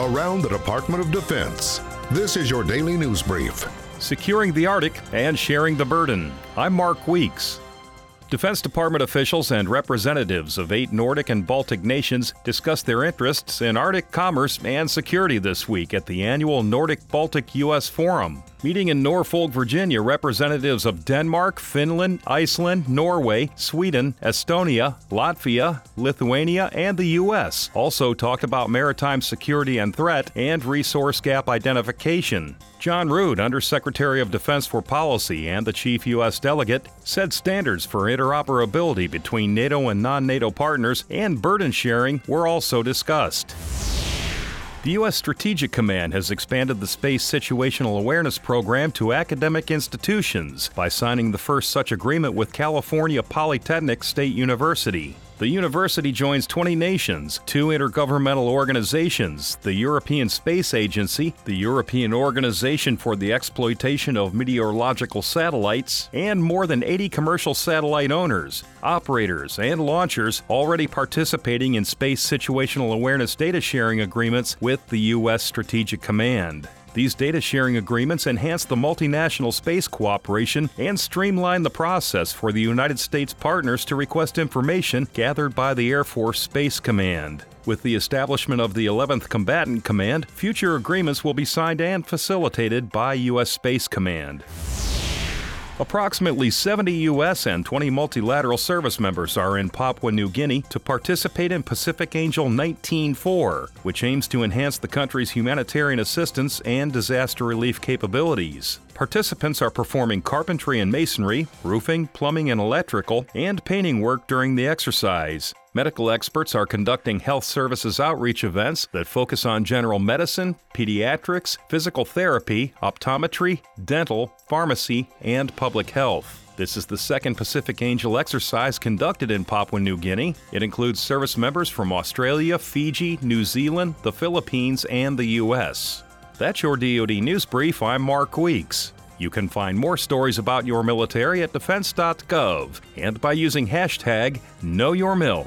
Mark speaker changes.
Speaker 1: around the Department of Defense. This is your daily news brief.
Speaker 2: Securing the Arctic and sharing the burden. I'm Mark Weeks. Defense Department officials and representatives of eight Nordic and Baltic nations discussed their interests in Arctic commerce and security this week at the annual Nordic Baltic U.S. Forum. Meeting in Norfolk, Virginia, representatives of Denmark, Finland, Iceland, Norway, Sweden, Estonia, Latvia, Lithuania, and the U.S. also talked about maritime security and threat and resource gap identification. John Rood, Undersecretary of Defense for Policy and the Chief U.S. Delegate, said standards for interoperability between NATO and non NATO partners and burden sharing were also discussed. The U.S. Strategic Command has expanded the Space Situational Awareness Program to academic institutions by signing the first such agreement with California Polytechnic State University. The university joins 20 nations, two intergovernmental organizations, the European Space Agency, the European Organization for the Exploitation of Meteorological Satellites, and more than 80 commercial satellite owners, operators, and launchers already participating in space situational awareness data sharing agreements with the U.S. Strategic Command. These data sharing agreements enhance the multinational space cooperation and streamline the process for the United States partners to request information gathered by the Air Force Space Command. With the establishment of the 11th Combatant Command, future agreements will be signed and facilitated by U.S. Space Command. Approximately 70 U.S. and 20 multilateral service members are in Papua New Guinea to participate in Pacific Angel 19-4, which aims to enhance the country's humanitarian assistance and disaster relief capabilities. Participants are performing carpentry and masonry, roofing, plumbing, and electrical, and painting work during the exercise. Medical experts are conducting health services outreach events that focus on general medicine, pediatrics, physical therapy, optometry, dental, pharmacy, and public health. This is the second Pacific Angel exercise conducted in Papua New Guinea. It includes service members from Australia, Fiji, New Zealand, the Philippines, and the U.S. That's your DoD News Brief. I'm Mark Weeks. You can find more stories about your military at defense.gov and by using hashtag KnowYourMil.